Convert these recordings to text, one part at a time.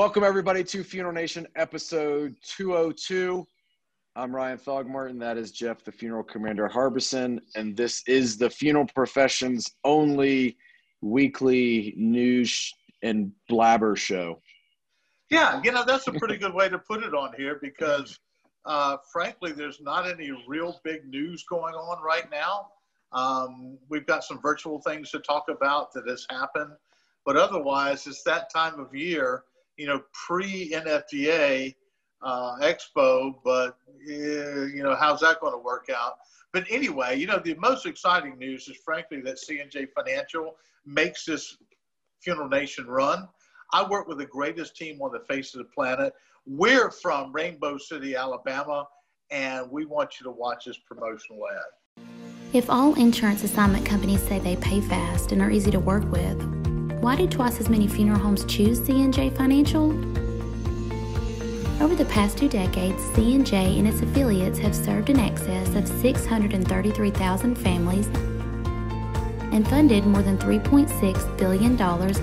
Welcome, everybody, to Funeral Nation episode 202. I'm Ryan Thogmartin. That is Jeff, the funeral commander Harbison. And this is the funeral profession's only weekly news and blabber show. Yeah, you know, that's a pretty good way to put it on here because, uh, frankly, there's not any real big news going on right now. Um, we've got some virtual things to talk about that has happened, but otherwise, it's that time of year you know, pre NFDA uh, Expo, but uh, you know, how's that going to work out? But anyway, you know, the most exciting news is frankly that C&J Financial makes this Funeral Nation run. I work with the greatest team on the face of the planet. We're from Rainbow City, Alabama, and we want you to watch this promotional ad. If all insurance assignment companies say they pay fast and are easy to work with, why do twice as many funeral homes choose C&J Financial? Over the past two decades, C&J its affiliates have served in excess of 633,000 families and funded more than $3.6 billion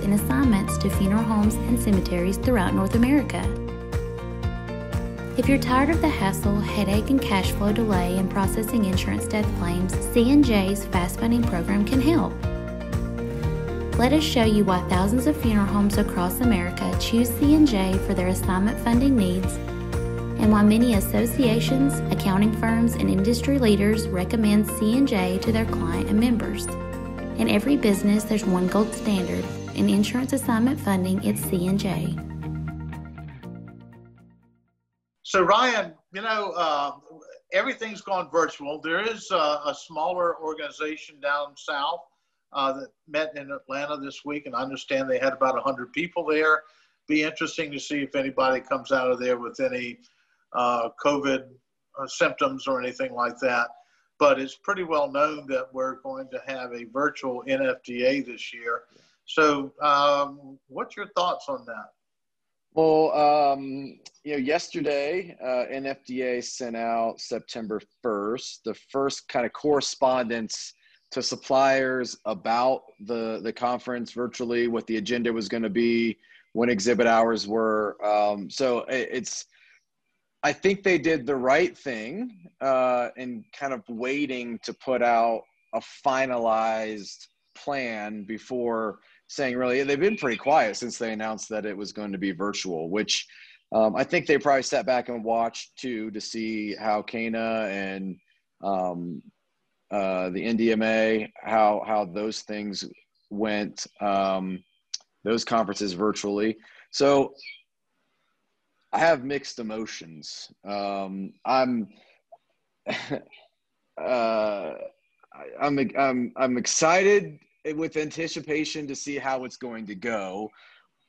in assignments to funeral homes and cemeteries throughout North America. If you're tired of the hassle, headache, and cash flow delay in processing insurance death claims, C&J's Fast Funding program can help. Let us show you why thousands of funeral homes across America choose C&J for their assignment funding needs and why many associations, accounting firms, and industry leaders recommend C&J to their client and members. In every business, there's one gold standard. In insurance assignment funding, it's C&J. So Ryan, you know, uh, everything's gone virtual. There is a, a smaller organization down south uh, that met in Atlanta this week, and I understand they had about 100 people there. Be interesting to see if anybody comes out of there with any uh, COVID uh, symptoms or anything like that. But it's pretty well known that we're going to have a virtual NFDA this year. So, um, what's your thoughts on that? Well, um, you know, yesterday uh, NFDA sent out September 1st the first kind of correspondence to suppliers about the the conference virtually, what the agenda was going to be, when exhibit hours were. Um, so it, it's, I think they did the right thing uh, in kind of waiting to put out a finalized plan before saying really they've been pretty quiet since they announced that it was going to be virtual, which um, I think they probably sat back and watched too to see how CANA and um, uh, the NDMA, how how those things went, um, those conferences virtually. So I have mixed emotions. Um, I'm uh, I'm I'm I'm excited with anticipation to see how it's going to go,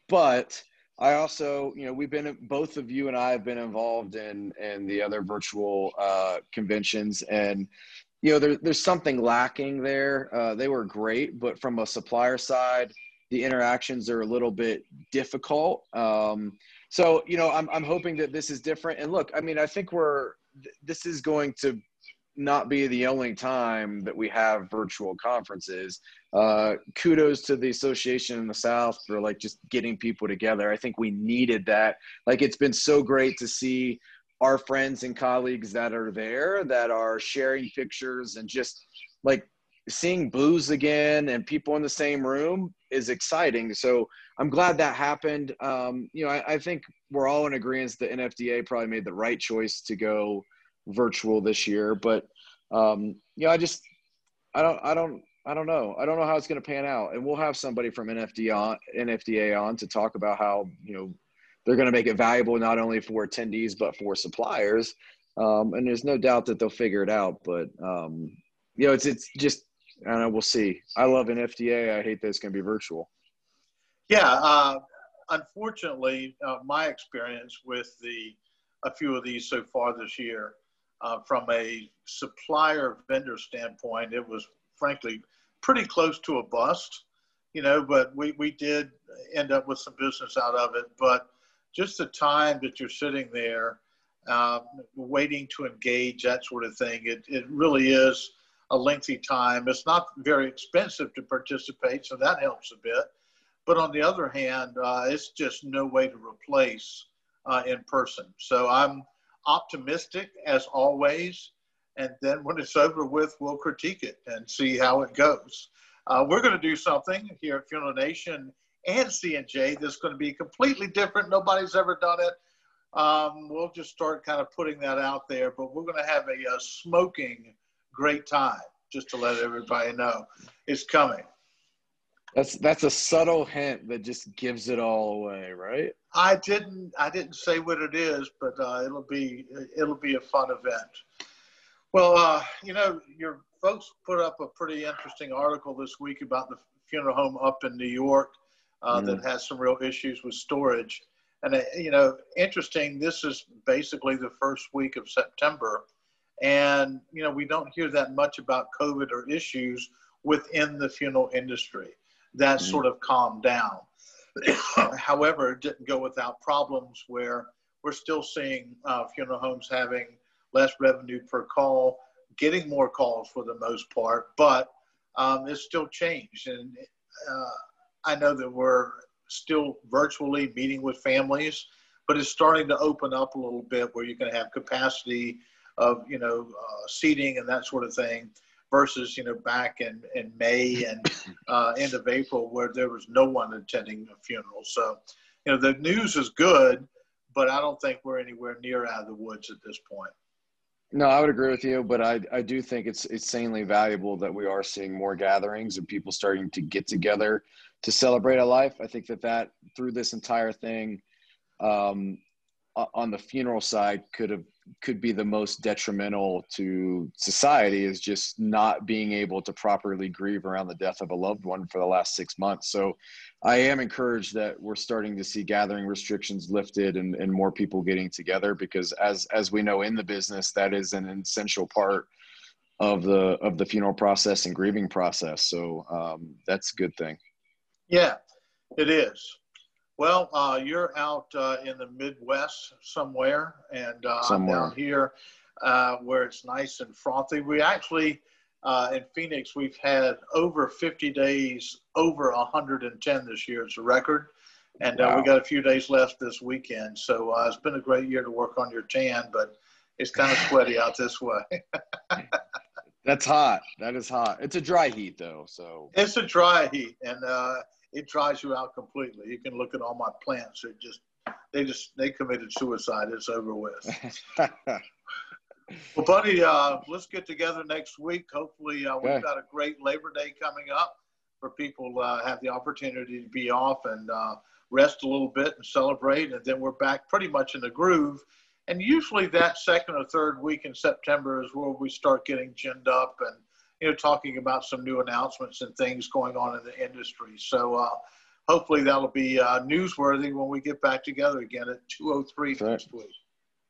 but I also, you know, we've been both of you and I have been involved in in the other virtual uh, conventions, and you know, there, there's something lacking there. Uh, they were great, but from a supplier side, the interactions are a little bit difficult. Um, so, you know, I'm, I'm hoping that this is different. And look, I mean, I think we're, this is going to not be the only time that we have virtual conferences. Uh, kudos to the association in the South for like just getting people together. I think we needed that. Like, it's been so great to see our friends and colleagues that are there that are sharing pictures and just like seeing booze again and people in the same room is exciting. So I'm glad that happened. Um, you know, I, I, think we're all in agreement that NFDA probably made the right choice to go virtual this year. But um, you know, I just I don't I don't I don't know. I don't know how it's going to pan out. And we'll have somebody from NFDA on, NFDA on to talk about how you know they're going to make it valuable not only for attendees but for suppliers. Um, and there's no doubt that they'll figure it out. But um, you know, it's it's just I don't know. We'll see. I love NFDA. I hate that it's going to be virtual. Yeah. Uh, unfortunately, uh, my experience with the a few of these so far this year, uh, from a supplier vendor standpoint, it was frankly pretty close to a bust. You know, but we we did end up with some business out of it, but just the time that you're sitting there um, waiting to engage, that sort of thing, it, it really is a lengthy time. It's not very expensive to participate, so that helps a bit. But on the other hand, uh, it's just no way to replace uh, in person. So I'm optimistic as always. And then when it's over with, we'll critique it and see how it goes. Uh, we're going to do something here at Funeral Nation and C&J that's going to be completely different. Nobody's ever done it. Um, we'll just start kind of putting that out there, but we're going to have a, a smoking great time just to let everybody know it's coming. That's that's a subtle hint that just gives it all away, right? I didn't I didn't say what it is, but uh, it'll be it'll be a fun event. Well, uh, you know, your folks put up a pretty interesting article this week about the funeral home up in New York uh, mm. that has some real issues with storage. And uh, you know, interesting. This is basically the first week of September, and you know, we don't hear that much about COVID or issues within the funeral industry that mm-hmm. sort of calmed down. However, it didn't go without problems where we're still seeing uh, funeral homes having less revenue per call, getting more calls for the most part, but um, it's still changed. And uh, I know that we're still virtually meeting with families, but it's starting to open up a little bit where you can have capacity of, you know, uh, seating and that sort of thing versus you know back in, in May and uh, end of April where there was no one attending a funeral. So, you know, the news is good, but I don't think we're anywhere near out of the woods at this point. No, I would agree with you, but I, I do think it's insanely valuable that we are seeing more gatherings and people starting to get together to celebrate a life. I think that that through this entire thing, um, on the funeral side could have could be the most detrimental to society is just not being able to properly grieve around the death of a loved one for the last six months. So I am encouraged that we're starting to see gathering restrictions lifted and, and more people getting together because as as we know in the business, that is an essential part of the of the funeral process and grieving process. So um, that's a good thing. Yeah, it is. Well, uh, you're out uh, in the Midwest somewhere, and uh, somewhere. Down here uh, where it's nice and frothy. We actually, uh, in Phoenix, we've had over 50 days over 110 this year. It's a record. And wow. Uh, we got a few days left this weekend. So it's been a great year to work on your tan, but it's kind of sweaty out this way. That's hot. That is hot. It's a dry heat, though. So it's a dry heat. And, it dries you out completely. You can look at all my plants; they just they just they committed suicide. It's over with. well, buddy, uh, let's get together next week. Hopefully, uh, we've got a great Labor Day coming up for people uh, have the opportunity to be off and uh, rest a little bit and celebrate, and then we're back pretty much in the groove. And usually, that second or third week in September is where we start getting ginned up and you know, talking about some new announcements and things going on in the industry. So uh, hopefully that'll be uh, newsworthy when we get back together again at 203 That's next right. week.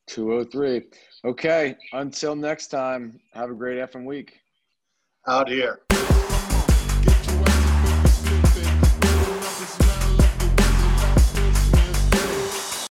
203. Okay. Until next time, have a great effing week. Out here.